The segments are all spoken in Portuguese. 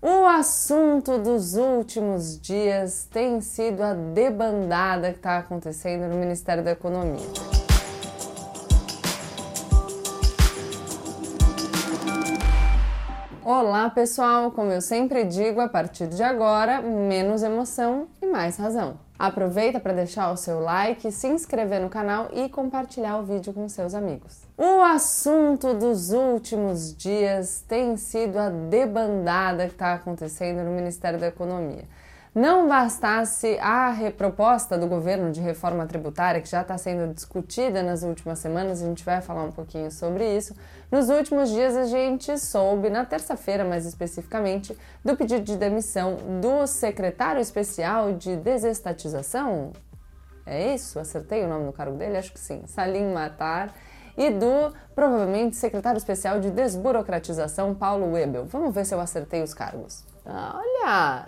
O assunto dos últimos dias tem sido a debandada que está acontecendo no Ministério da Economia. Olá pessoal, como eu sempre digo, a partir de agora, menos emoção e mais razão. Aproveita para deixar o seu like, se inscrever no canal e compartilhar o vídeo com seus amigos. O assunto dos últimos dias tem sido a debandada que está acontecendo no Ministério da Economia. Não bastasse a proposta do governo de reforma tributária, que já está sendo discutida nas últimas semanas, a gente vai falar um pouquinho sobre isso. Nos últimos dias, a gente soube, na terça-feira mais especificamente, do pedido de demissão do secretário especial de desestatização. É isso? Acertei o nome do cargo dele? Acho que sim. Salim Matar. E do, provavelmente, secretário especial de desburocratização, Paulo Webel. Vamos ver se eu acertei os cargos. Olha!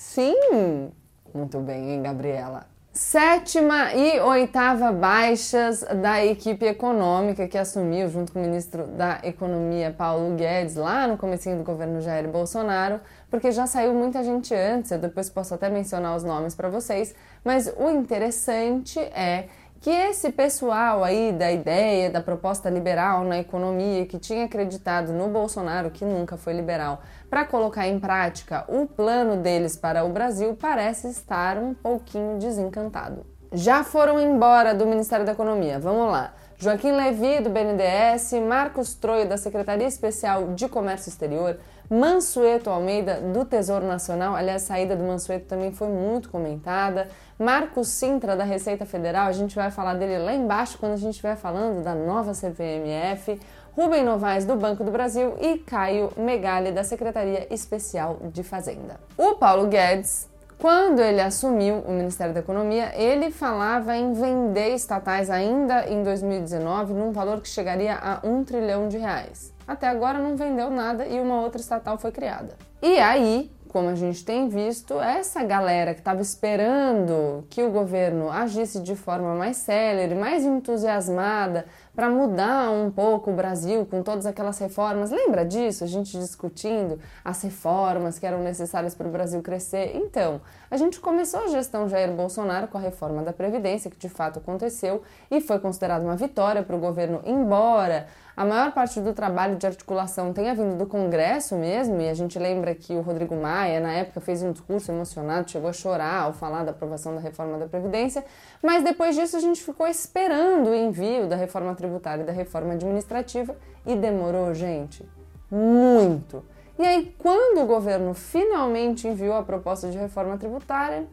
Sim! Muito bem, hein, Gabriela? Sétima e oitava baixas da equipe econômica que assumiu junto com o ministro da Economia Paulo Guedes lá no comecinho do governo Jair Bolsonaro, porque já saiu muita gente antes, eu depois posso até mencionar os nomes para vocês, mas o interessante é que esse pessoal aí da ideia da proposta liberal na economia, que tinha acreditado no Bolsonaro, que nunca foi liberal, para colocar em prática o plano deles para o Brasil, parece estar um pouquinho desencantado. Já foram embora do Ministério da Economia. Vamos lá. Joaquim Levi, do BNDES, Marcos Troio, da Secretaria Especial de Comércio Exterior, Mansueto Almeida, do Tesouro Nacional, aliás, a saída do Mansueto também foi muito comentada, Marcos Sintra, da Receita Federal, a gente vai falar dele lá embaixo quando a gente estiver falando da nova CPMF, Rubem Novaes, do Banco do Brasil. E Caio Megali, da Secretaria Especial de Fazenda. O Paulo Guedes quando ele assumiu o Ministério da Economia, ele falava em vender estatais ainda em 2019 num valor que chegaria a um trilhão de reais. Até agora não vendeu nada e uma outra estatal foi criada. E aí, como a gente tem visto, essa galera que estava esperando que o governo agisse de forma mais célere, mais entusiasmada para mudar um pouco o Brasil com todas aquelas reformas. Lembra disso? A gente discutindo as reformas que eram necessárias para o Brasil crescer. Então, a gente começou a gestão Jair Bolsonaro com a reforma da Previdência, que de fato aconteceu e foi considerada uma vitória para o governo, embora a maior parte do trabalho de articulação tenha vindo do Congresso mesmo, e a gente lembra que o Rodrigo Maia, na época, fez um discurso emocionado, chegou a chorar ao falar da aprovação da reforma da Previdência, mas depois disso a gente ficou esperando o envio da reforma tributária e da reforma administrativa e demorou, gente, muito. E aí, quando o governo finalmente enviou a proposta de reforma tributária,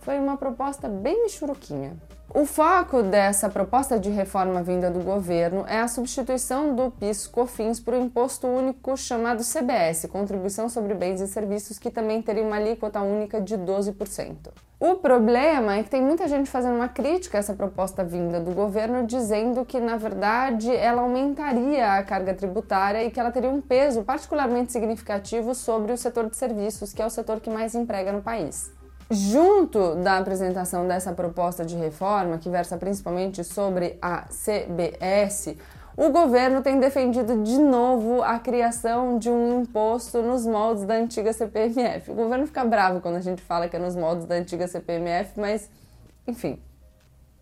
foi uma proposta bem michuruquinha. O foco dessa proposta de reforma vinda do governo é a substituição do PIS/COFINS por um imposto único chamado CBS, Contribuição sobre Bens e Serviços, que também teria uma alíquota única de 12%. O problema é que tem muita gente fazendo uma crítica a essa proposta vinda do governo, dizendo que, na verdade, ela aumentaria a carga tributária e que ela teria um peso particularmente significativo sobre o setor de serviços, que é o setor que mais emprega no país. Junto da apresentação dessa proposta de reforma, que versa principalmente sobre a CBS, o governo tem defendido de novo a criação de um imposto nos moldes da antiga CPMF. O governo fica bravo quando a gente fala que é nos moldes da antiga CPMF, mas enfim,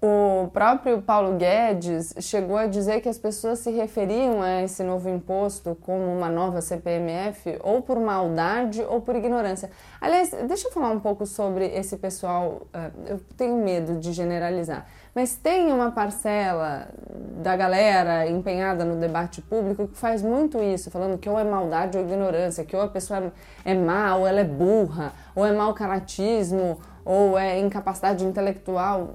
o próprio Paulo Guedes chegou a dizer que as pessoas se referiam a esse novo imposto como uma nova CPMF ou por maldade ou por ignorância. Aliás, deixa eu falar um pouco sobre esse pessoal. Eh, eu tenho medo de generalizar, mas tem uma parcela da galera empenhada no debate público que faz muito isso, falando que ou é maldade ou ignorância, que ou a pessoa é má ou ela é burra, ou é mau caratismo, ou é incapacidade intelectual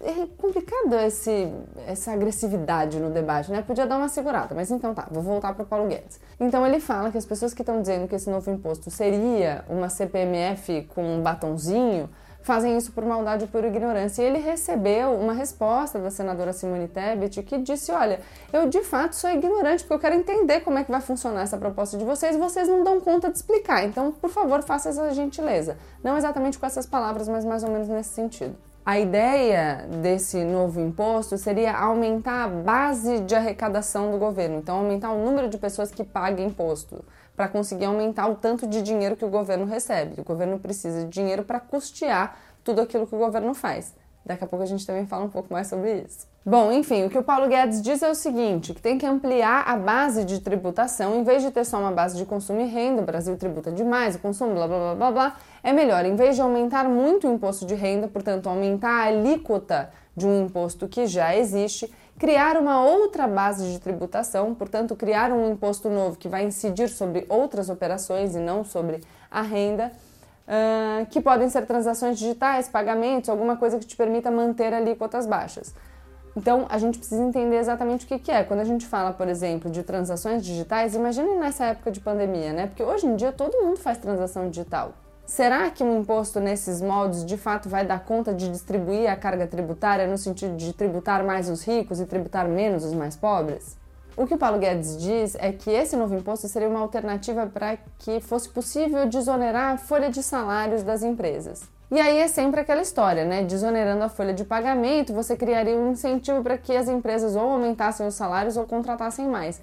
é complicado esse, essa agressividade no debate, né? Podia dar uma segurada, mas então tá, vou voltar para o Paulo Guedes. Então ele fala que as pessoas que estão dizendo que esse novo imposto seria uma CPMF com um batonzinho fazem isso por maldade ou por ignorância. E ele recebeu uma resposta da senadora Simone Tebet que disse: Olha, eu de fato sou ignorante porque eu quero entender como é que vai funcionar essa proposta de vocês e vocês não dão conta de explicar. Então, por favor, faça essa gentileza. Não exatamente com essas palavras, mas mais ou menos nesse sentido. A ideia desse novo imposto seria aumentar a base de arrecadação do governo, então aumentar o número de pessoas que pagam imposto, para conseguir aumentar o tanto de dinheiro que o governo recebe. O governo precisa de dinheiro para custear tudo aquilo que o governo faz. Daqui a pouco a gente também fala um pouco mais sobre isso. Bom, enfim, o que o Paulo Guedes diz é o seguinte: que tem que ampliar a base de tributação, em vez de ter só uma base de consumo e renda, o Brasil tributa demais o consumo, blá blá blá blá blá, é melhor, em vez de aumentar muito o imposto de renda, portanto, aumentar a alíquota de um imposto que já existe, criar uma outra base de tributação, portanto, criar um imposto novo que vai incidir sobre outras operações e não sobre a renda, uh, que podem ser transações digitais, pagamentos, alguma coisa que te permita manter alíquotas baixas. Então, a gente precisa entender exatamente o que, que é. Quando a gente fala, por exemplo, de transações digitais, imagine nessa época de pandemia, né? Porque hoje em dia todo mundo faz transação digital. Será que um imposto nesses moldes de fato vai dar conta de distribuir a carga tributária no sentido de tributar mais os ricos e tributar menos os mais pobres? O que o Paulo Guedes diz é que esse novo imposto seria uma alternativa para que fosse possível desonerar a folha de salários das empresas. E aí é sempre aquela história, né? Desonerando a folha de pagamento, você criaria um incentivo para que as empresas ou aumentassem os salários ou contratassem mais.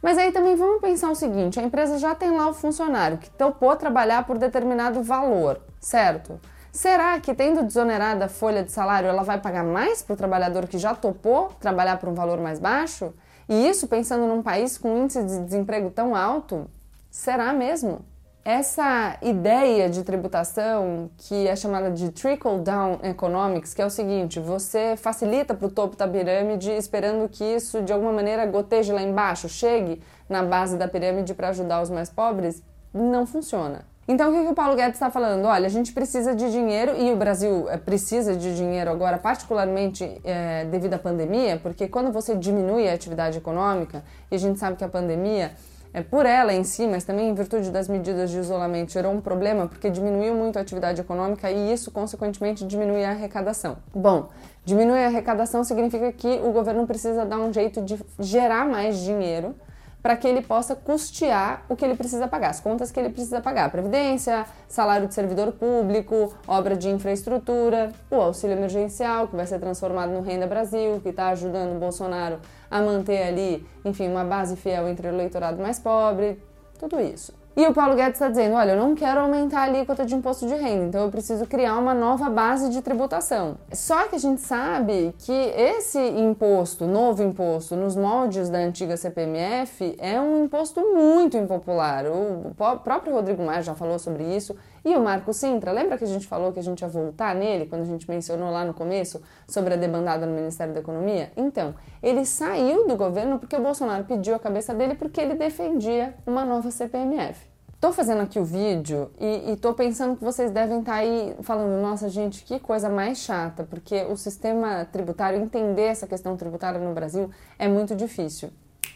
Mas aí também vamos pensar o seguinte: a empresa já tem lá o funcionário que topou trabalhar por determinado valor, certo? Será que, tendo desonerada a folha de salário, ela vai pagar mais para o trabalhador que já topou trabalhar por um valor mais baixo? E isso pensando num país com índice de desemprego tão alto? Será mesmo? Essa ideia de tributação, que é chamada de trickle down economics, que é o seguinte: você facilita para o topo da pirâmide esperando que isso de alguma maneira goteje lá embaixo, chegue na base da pirâmide para ajudar os mais pobres, não funciona. Então, o que, que o Paulo Guedes está falando? Olha, a gente precisa de dinheiro e o Brasil é, precisa de dinheiro agora, particularmente é, devido à pandemia, porque quando você diminui a atividade econômica, e a gente sabe que a pandemia é, por ela em si, mas também em virtude das medidas de isolamento, gerou um problema porque diminuiu muito a atividade econômica e isso, consequentemente, diminui a arrecadação. Bom, diminuir a arrecadação significa que o governo precisa dar um jeito de gerar mais dinheiro para que ele possa custear o que ele precisa pagar, as contas que ele precisa pagar, previdência, salário de servidor público, obra de infraestrutura, o auxílio emergencial, que vai ser transformado no Renda Brasil, que está ajudando o Bolsonaro a manter ali, enfim, uma base fiel entre o eleitorado mais pobre, tudo isso. E o Paulo Guedes está dizendo: olha, eu não quero aumentar a alíquota de imposto de renda, então eu preciso criar uma nova base de tributação. Só que a gente sabe que esse imposto, novo imposto, nos moldes da antiga CPMF, é um imposto muito impopular. O próprio Rodrigo Maia já falou sobre isso. E o Marco Sintra, lembra que a gente falou que a gente ia voltar nele quando a gente mencionou lá no começo sobre a debandada no Ministério da Economia? Então, ele saiu do governo porque o Bolsonaro pediu a cabeça dele porque ele defendia uma nova CPMF. Tô fazendo aqui o vídeo e, e tô pensando que vocês devem estar tá aí falando, nossa gente, que coisa mais chata, porque o sistema tributário, entender essa questão tributária no Brasil é muito difícil.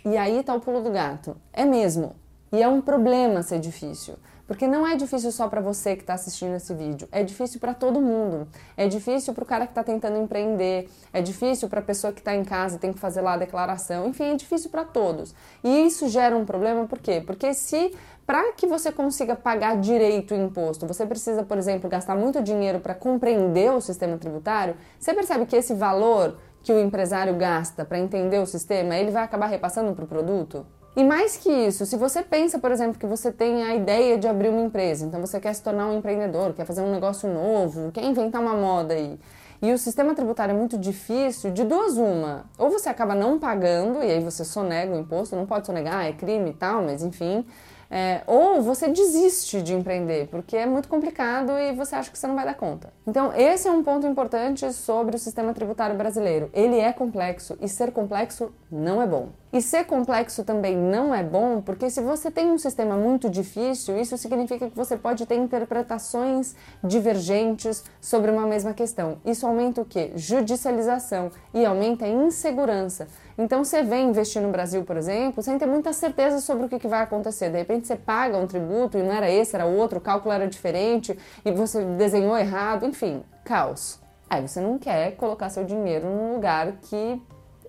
E aí tá o pulo do gato. É mesmo. E é um problema ser difícil. Porque não é difícil só para você que está assistindo esse vídeo, é difícil para todo mundo. É difícil para o cara que está tentando empreender, é difícil para a pessoa que está em casa e tem que fazer lá a declaração, enfim, é difícil para todos. E isso gera um problema por quê? Porque se para que você consiga pagar direito o imposto, você precisa, por exemplo, gastar muito dinheiro para compreender o sistema tributário, você percebe que esse valor que o empresário gasta para entender o sistema, ele vai acabar repassando para o produto? E mais que isso, se você pensa, por exemplo, que você tem a ideia de abrir uma empresa, então você quer se tornar um empreendedor, quer fazer um negócio novo, quer inventar uma moda aí, e o sistema tributário é muito difícil, de duas uma. Ou você acaba não pagando, e aí você sonega o imposto, não pode sonegar, é crime e tal, mas enfim. É, ou você desiste de empreender, porque é muito complicado e você acha que você não vai dar conta. Então, esse é um ponto importante sobre o sistema tributário brasileiro. Ele é complexo e ser complexo não é bom. E ser complexo também não é bom, porque se você tem um sistema muito difícil, isso significa que você pode ter interpretações divergentes sobre uma mesma questão. Isso aumenta o quê? Judicialização e aumenta a insegurança. Então você vem investir no Brasil, por exemplo, sem ter muita certeza sobre o que vai acontecer. De repente você paga um tributo e não era esse, era outro, o cálculo era diferente e você desenhou errado, enfim, caos. Aí você não quer colocar seu dinheiro num lugar que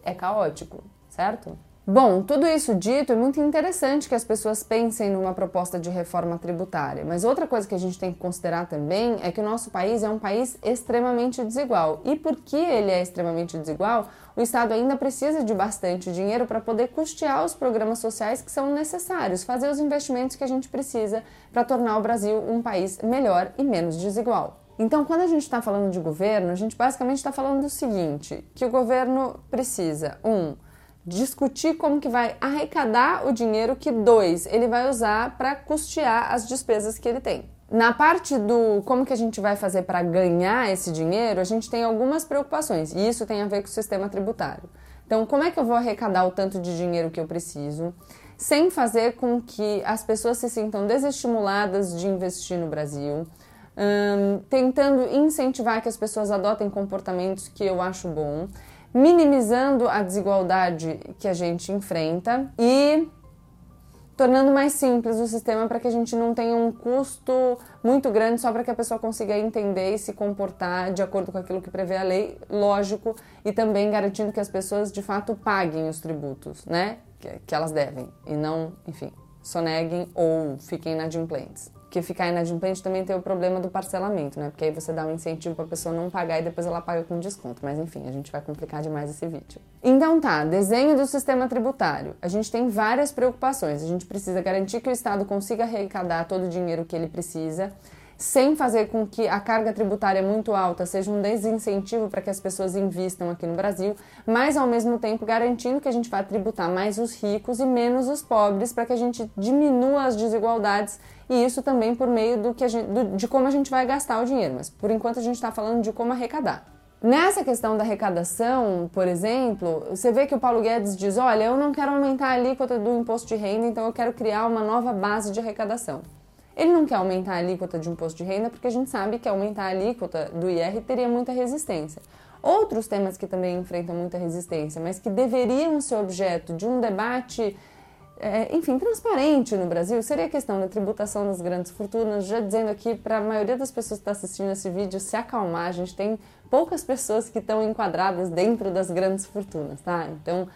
é caótico, certo? Bom, tudo isso dito, é muito interessante que as pessoas pensem numa proposta de reforma tributária, mas outra coisa que a gente tem que considerar também é que o nosso país é um país extremamente desigual. E porque ele é extremamente desigual, o Estado ainda precisa de bastante dinheiro para poder custear os programas sociais que são necessários, fazer os investimentos que a gente precisa para tornar o Brasil um país melhor e menos desigual. Então, quando a gente está falando de governo, a gente basicamente está falando do seguinte: que o governo precisa, um, discutir como que vai arrecadar o dinheiro que dois ele vai usar para custear as despesas que ele tem. Na parte do como que a gente vai fazer para ganhar esse dinheiro, a gente tem algumas preocupações e isso tem a ver com o sistema tributário. Então, como é que eu vou arrecadar o tanto de dinheiro que eu preciso, sem fazer com que as pessoas se sintam desestimuladas de investir no Brasil, hum, tentando incentivar que as pessoas adotem comportamentos que eu acho bom minimizando a desigualdade que a gente enfrenta e tornando mais simples o sistema para que a gente não tenha um custo muito grande só para que a pessoa consiga entender e se comportar de acordo com aquilo que prevê a lei, lógico, e também garantindo que as pessoas de fato paguem os tributos, né? Que, que elas devem e não, enfim, soneguem ou fiquem inadimplentes. Porque ficar inadimplente também tem o problema do parcelamento, né? Porque aí você dá um incentivo para a pessoa não pagar e depois ela paga com desconto. Mas enfim, a gente vai complicar demais esse vídeo. Então tá, desenho do sistema tributário. A gente tem várias preocupações. A gente precisa garantir que o Estado consiga arrecadar todo o dinheiro que ele precisa sem fazer com que a carga tributária muito alta seja um desincentivo para que as pessoas investam aqui no Brasil, mas ao mesmo tempo garantindo que a gente vai tributar mais os ricos e menos os pobres para que a gente diminua as desigualdades e isso também por meio do que gente, do, de como a gente vai gastar o dinheiro. Mas por enquanto a gente está falando de como arrecadar. Nessa questão da arrecadação, por exemplo, você vê que o Paulo Guedes diz: olha, eu não quero aumentar a alíquota do imposto de renda, então eu quero criar uma nova base de arrecadação. Ele não quer aumentar a alíquota de imposto de renda porque a gente sabe que aumentar a alíquota do IR teria muita resistência. Outros temas que também enfrentam muita resistência, mas que deveriam ser objeto de um debate, é, enfim, transparente no Brasil, seria a questão da tributação das grandes fortunas. Já dizendo aqui para a maioria das pessoas que está assistindo esse vídeo se acalmar, a gente tem poucas pessoas que estão enquadradas dentro das grandes fortunas, tá? Então,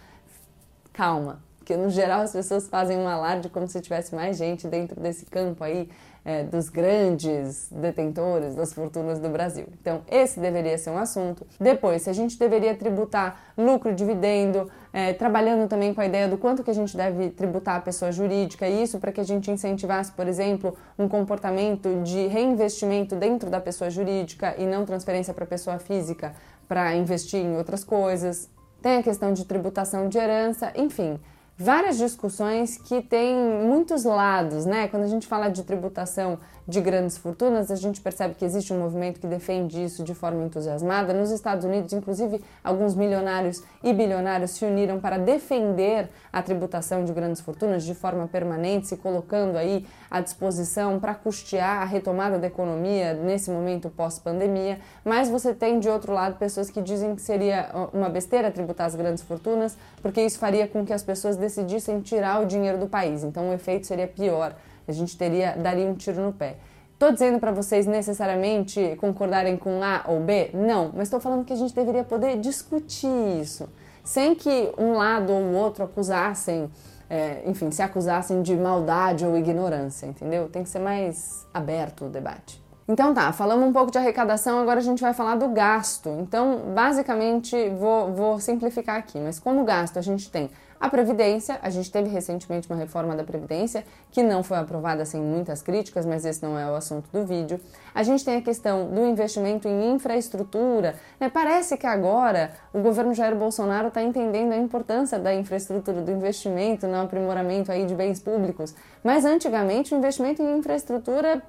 calma porque no geral as pessoas fazem um alarde como se tivesse mais gente dentro desse campo aí é, dos grandes detentores das fortunas do Brasil. Então, esse deveria ser um assunto. Depois, se a gente deveria tributar lucro, dividendo, é, trabalhando também com a ideia do quanto que a gente deve tributar a pessoa jurídica, isso para que a gente incentivasse, por exemplo, um comportamento de reinvestimento dentro da pessoa jurídica e não transferência para a pessoa física para investir em outras coisas. Tem a questão de tributação de herança, enfim várias discussões que têm muitos lados, né? Quando a gente fala de tributação de grandes fortunas, a gente percebe que existe um movimento que defende isso de forma entusiasmada. Nos Estados Unidos, inclusive, alguns milionários e bilionários se uniram para defender a tributação de grandes fortunas de forma permanente, se colocando aí à disposição para custear a retomada da economia nesse momento pós-pandemia. Mas você tem, de outro lado, pessoas que dizem que seria uma besteira tributar as grandes fortunas, porque isso faria com que as pessoas decidissem tirar o dinheiro do país. Então, o efeito seria pior a gente teria daria um tiro no pé. Estou dizendo para vocês necessariamente concordarem com A ou B? Não, mas estou falando que a gente deveria poder discutir isso, sem que um lado ou o outro acusassem, é, enfim, se acusassem de maldade ou ignorância, entendeu? Tem que ser mais aberto o debate. Então tá, falamos um pouco de arrecadação, agora a gente vai falar do gasto. Então, basicamente, vou, vou simplificar aqui, mas como gasto a gente tem a Previdência, a gente teve recentemente uma reforma da Previdência que não foi aprovada sem muitas críticas, mas esse não é o assunto do vídeo. A gente tem a questão do investimento em infraestrutura. Né? Parece que agora o governo Jair Bolsonaro está entendendo a importância da infraestrutura, do investimento no aprimoramento aí de bens públicos. Mas antigamente o investimento em infraestrutura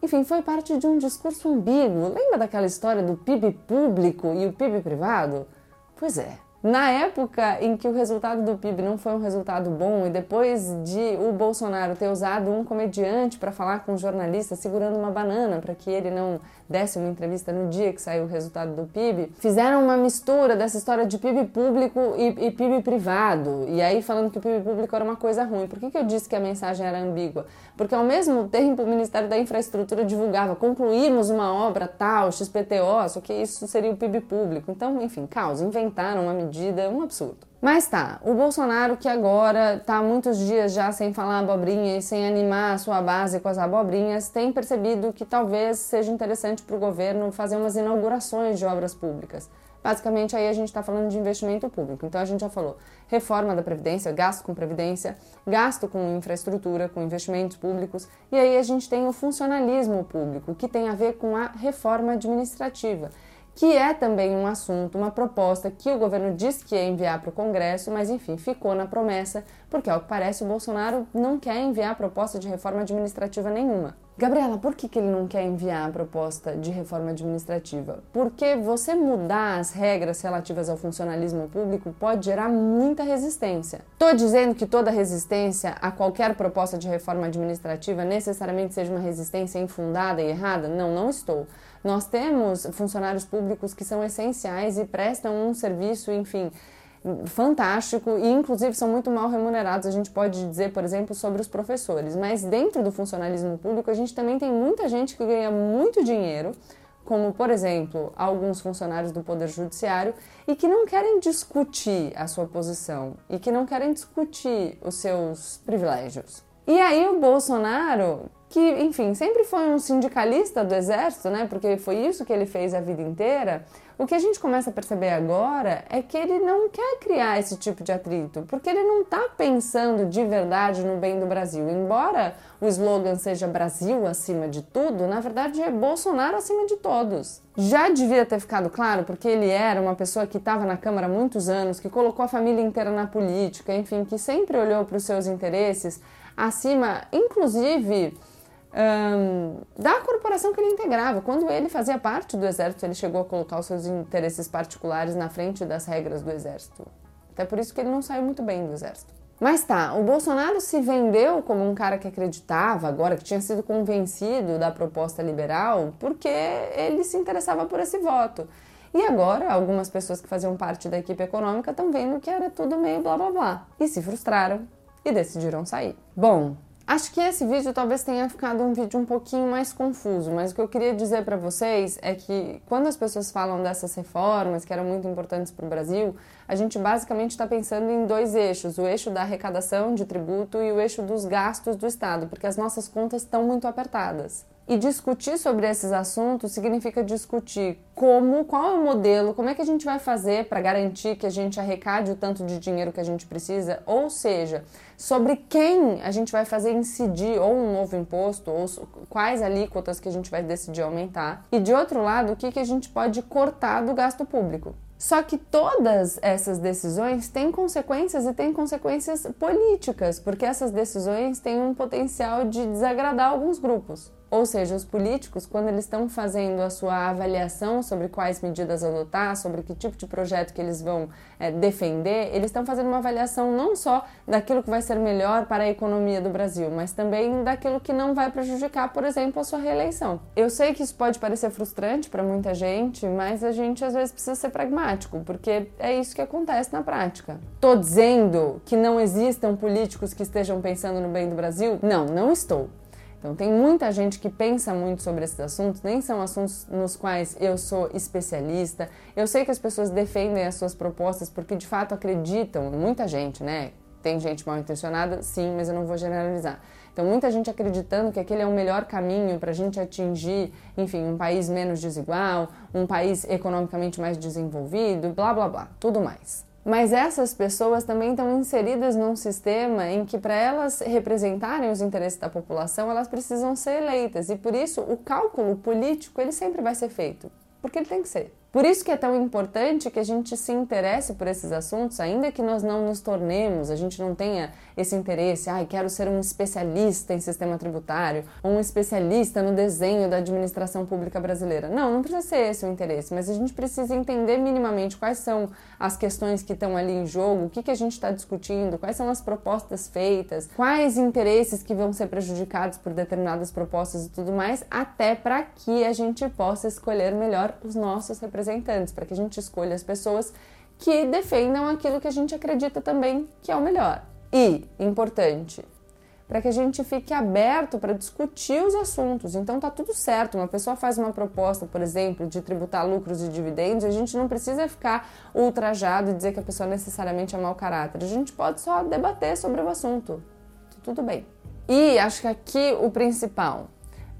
enfim, foi parte de um discurso ambíguo. Lembra daquela história do PIB público e o PIB privado? Pois é, na época em que o resultado do PIB não foi um resultado bom e depois de o Bolsonaro ter usado um comediante para falar com um jornalista segurando uma banana para que ele não desse uma entrevista no dia que saiu o resultado do PIB, fizeram uma mistura dessa história de PIB público e, e PIB privado. E aí falando que o PIB público era uma coisa ruim. Por que, que eu disse que a mensagem era ambígua? Porque ao mesmo tempo o Ministério da Infraestrutura divulgava concluímos uma obra tal, XPTO, só que isso seria o PIB público. Então, enfim, causa, inventaram uma medida medida, um absurdo. Mas tá, o Bolsonaro que agora tá muitos dias já sem falar abobrinha e sem animar a sua base com as abobrinhas, tem percebido que talvez seja interessante para o governo fazer umas inaugurações de obras públicas. Basicamente, aí a gente está falando de investimento público. Então, a gente já falou reforma da Previdência, gasto com Previdência, gasto com infraestrutura, com investimentos públicos. E aí a gente tem o funcionalismo público, que tem a ver com a reforma administrativa que é também um assunto, uma proposta que o governo disse que ia enviar para o Congresso, mas enfim, ficou na promessa, porque ao que parece o Bolsonaro não quer enviar proposta de reforma administrativa nenhuma. Gabriela, por que, que ele não quer enviar a proposta de reforma administrativa? Porque você mudar as regras relativas ao funcionalismo público pode gerar muita resistência. Estou dizendo que toda resistência a qualquer proposta de reforma administrativa necessariamente seja uma resistência infundada e errada? Não, não estou. Nós temos funcionários públicos que são essenciais e prestam um serviço, enfim, fantástico e inclusive são muito mal remunerados. A gente pode dizer, por exemplo, sobre os professores, mas dentro do funcionalismo público a gente também tem muita gente que ganha muito dinheiro, como por exemplo, alguns funcionários do poder judiciário e que não querem discutir a sua posição e que não querem discutir os seus privilégios. E aí o Bolsonaro que, enfim, sempre foi um sindicalista do exército, né? Porque foi isso que ele fez a vida inteira. O que a gente começa a perceber agora é que ele não quer criar esse tipo de atrito, porque ele não está pensando de verdade no bem do Brasil. Embora o slogan seja Brasil acima de tudo, na verdade é Bolsonaro acima de todos. Já devia ter ficado claro, porque ele era uma pessoa que estava na Câmara há muitos anos, que colocou a família inteira na política, enfim, que sempre olhou para os seus interesses acima, inclusive um, da corporação que ele integrava. Quando ele fazia parte do exército, ele chegou a colocar os seus interesses particulares na frente das regras do exército. Até por isso que ele não saiu muito bem do exército. Mas tá, o Bolsonaro se vendeu como um cara que acreditava, agora que tinha sido convencido da proposta liberal, porque ele se interessava por esse voto. E agora, algumas pessoas que faziam parte da equipe econômica estão vendo que era tudo meio blá blá blá. E se frustraram e decidiram sair. Bom, Acho que esse vídeo talvez tenha ficado um vídeo um pouquinho mais confuso, mas o que eu queria dizer para vocês é que quando as pessoas falam dessas reformas que eram muito importantes para o Brasil, a gente basicamente está pensando em dois eixos: o eixo da arrecadação de tributo e o eixo dos gastos do Estado, porque as nossas contas estão muito apertadas. E discutir sobre esses assuntos significa discutir como, qual é o modelo, como é que a gente vai fazer para garantir que a gente arrecade o tanto de dinheiro que a gente precisa, ou seja, sobre quem a gente vai fazer incidir ou um novo imposto, ou quais alíquotas que a gente vai decidir aumentar. E de outro lado, o que, que a gente pode cortar do gasto público. Só que todas essas decisões têm consequências e têm consequências políticas, porque essas decisões têm um potencial de desagradar alguns grupos. Ou seja, os políticos, quando eles estão fazendo a sua avaliação sobre quais medidas adotar, sobre que tipo de projeto que eles vão é, defender, eles estão fazendo uma avaliação não só daquilo que vai ser melhor para a economia do Brasil, mas também daquilo que não vai prejudicar, por exemplo, a sua reeleição. Eu sei que isso pode parecer frustrante para muita gente, mas a gente às vezes precisa ser pragmático, porque é isso que acontece na prática. Tô dizendo que não existam políticos que estejam pensando no bem do Brasil? Não, não estou. Então, tem muita gente que pensa muito sobre esses assuntos, nem são assuntos nos quais eu sou especialista. Eu sei que as pessoas defendem as suas propostas porque de fato acreditam, muita gente, né? Tem gente mal intencionada, sim, mas eu não vou generalizar. Então, muita gente acreditando que aquele é o melhor caminho para a gente atingir, enfim, um país menos desigual, um país economicamente mais desenvolvido, blá blá blá, tudo mais. Mas essas pessoas também estão inseridas num sistema em que, para elas representarem os interesses da população, elas precisam ser eleitas. E por isso, o cálculo político ele sempre vai ser feito, porque ele tem que ser. Por isso que é tão importante que a gente se interesse por esses assuntos, ainda que nós não nos tornemos, a gente não tenha esse interesse, ai, ah, quero ser um especialista em sistema tributário, ou um especialista no desenho da administração pública brasileira. Não, não precisa ser esse o interesse, mas a gente precisa entender minimamente quais são as questões que estão ali em jogo, o que, que a gente está discutindo, quais são as propostas feitas, quais interesses que vão ser prejudicados por determinadas propostas e tudo mais, até para que a gente possa escolher melhor os nossos representantes representantes, para que a gente escolha as pessoas que defendam aquilo que a gente acredita também que é o melhor. E, importante, para que a gente fique aberto para discutir os assuntos. Então tá tudo certo. Uma pessoa faz uma proposta, por exemplo, de tributar lucros e dividendos, a gente não precisa ficar ultrajado e dizer que a pessoa necessariamente é mau caráter. A gente pode só debater sobre o assunto. Tudo bem. E acho que aqui o principal,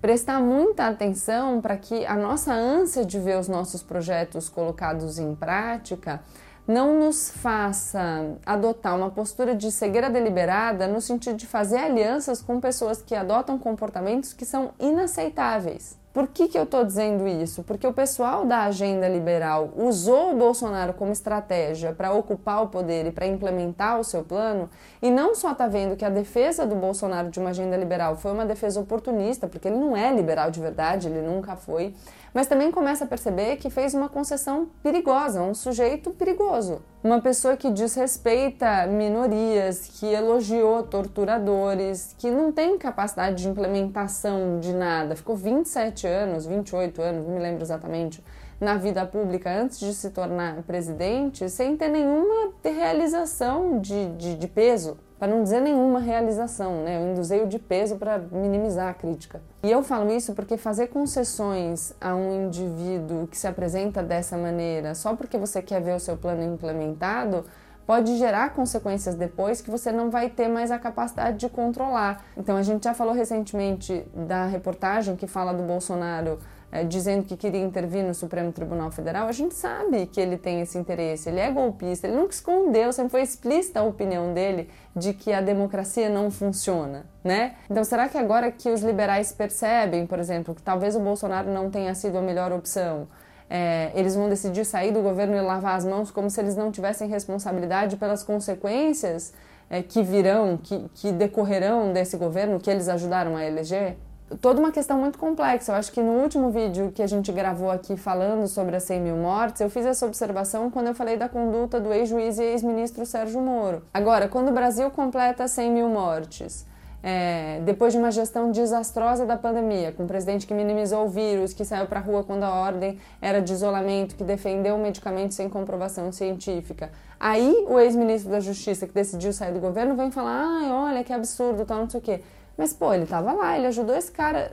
prestar muita atenção para que a nossa ânsia de ver os nossos projetos colocados em prática não nos faça adotar uma postura de cegueira deliberada no sentido de fazer alianças com pessoas que adotam comportamentos que são inaceitáveis. Por que, que eu estou dizendo isso? Porque o pessoal da agenda liberal usou o Bolsonaro como estratégia para ocupar o poder e para implementar o seu plano, e não só está vendo que a defesa do Bolsonaro de uma agenda liberal foi uma defesa oportunista, porque ele não é liberal de verdade, ele nunca foi, mas também começa a perceber que fez uma concessão perigosa, um sujeito perigoso. Uma pessoa que desrespeita minorias, que elogiou torturadores, que não tem capacidade de implementação de nada, ficou 27 anos, 28 anos, não me lembro exatamente, na vida pública antes de se tornar presidente, sem ter nenhuma realização de, de, de peso para não dizer nenhuma realização, né? Eu induzei o de peso para minimizar a crítica. E eu falo isso porque fazer concessões a um indivíduo que se apresenta dessa maneira só porque você quer ver o seu plano implementado pode gerar consequências depois que você não vai ter mais a capacidade de controlar. Então a gente já falou recentemente da reportagem que fala do Bolsonaro é, dizendo que queria intervir no Supremo Tribunal Federal, a gente sabe que ele tem esse interesse, ele é golpista, ele nunca escondeu, sempre foi explícita a opinião dele de que a democracia não funciona, né? Então, será que agora que os liberais percebem, por exemplo, que talvez o Bolsonaro não tenha sido a melhor opção, é, eles vão decidir sair do governo e lavar as mãos como se eles não tivessem responsabilidade pelas consequências é, que virão, que, que decorrerão desse governo que eles ajudaram a eleger? Toda uma questão muito complexa. Eu acho que no último vídeo que a gente gravou aqui falando sobre as 100 mil mortes, eu fiz essa observação quando eu falei da conduta do ex-juiz e ex-ministro Sérgio Moro. Agora, quando o Brasil completa 100 mil mortes, é, depois de uma gestão desastrosa da pandemia, com um presidente que minimizou o vírus, que saiu para a rua quando a ordem era de isolamento, que defendeu o medicamento sem comprovação científica. Aí o ex-ministro da Justiça, que decidiu sair do governo, vem falar: ai, olha que absurdo, tal, não sei o quê. Mas, pô, ele tava lá, ele ajudou esse cara.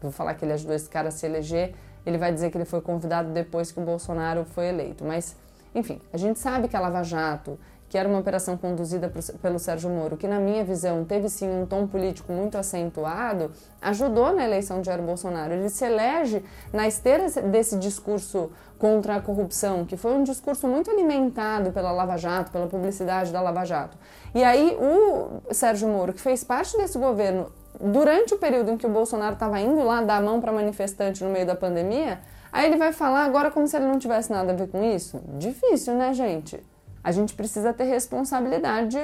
Vou falar que ele ajudou esse cara a se eleger. Ele vai dizer que ele foi convidado depois que o Bolsonaro foi eleito. Mas, enfim, a gente sabe que a Lava Jato, que era uma operação conduzida pelo Sérgio Moro, que na minha visão teve sim um tom político muito acentuado, ajudou na eleição de Jair Bolsonaro. Ele se elege na esteira desse discurso contra a corrupção, que foi um discurso muito alimentado pela Lava Jato, pela publicidade da Lava Jato. E aí o Sérgio Moro, que fez parte desse governo durante o período em que o Bolsonaro estava indo lá dar a mão para manifestante no meio da pandemia, aí ele vai falar agora como se ele não tivesse nada a ver com isso? Difícil, né, gente? A gente precisa ter responsabilidade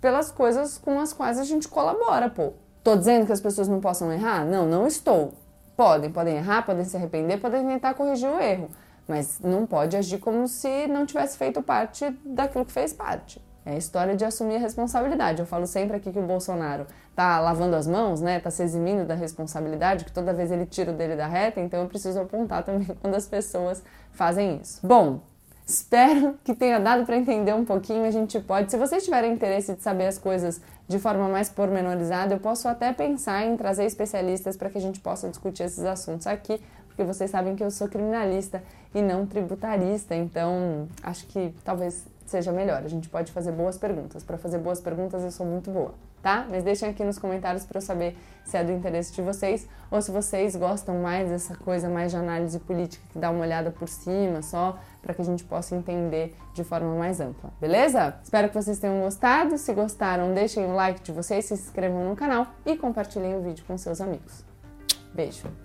pelas coisas com as quais a gente colabora, pô. Tô dizendo que as pessoas não possam errar? Não, não estou. Podem, podem errar, podem se arrepender, podem tentar corrigir o erro, mas não pode agir como se não tivesse feito parte daquilo que fez parte. É a história de assumir a responsabilidade. Eu falo sempre aqui que o Bolsonaro tá lavando as mãos, né? Tá se eximindo da responsabilidade, que toda vez ele tira o dele da reta, então eu preciso apontar também quando as pessoas fazem isso. Bom, Espero que tenha dado para entender um pouquinho. A gente pode, se vocês tiverem interesse de saber as coisas de forma mais pormenorizada, eu posso até pensar em trazer especialistas para que a gente possa discutir esses assuntos aqui, porque vocês sabem que eu sou criminalista e não tributarista, então acho que talvez seja melhor. A gente pode fazer boas perguntas. Para fazer boas perguntas, eu sou muito boa, tá? Mas deixem aqui nos comentários para eu saber se é do interesse de vocês ou se vocês gostam mais dessa coisa mais de análise política que dá uma olhada por cima só para que a gente possa entender de forma mais ampla, beleza? Espero que vocês tenham gostado. Se gostaram, deixem o like de vocês, se inscrevam no canal e compartilhem o vídeo com seus amigos. Beijo!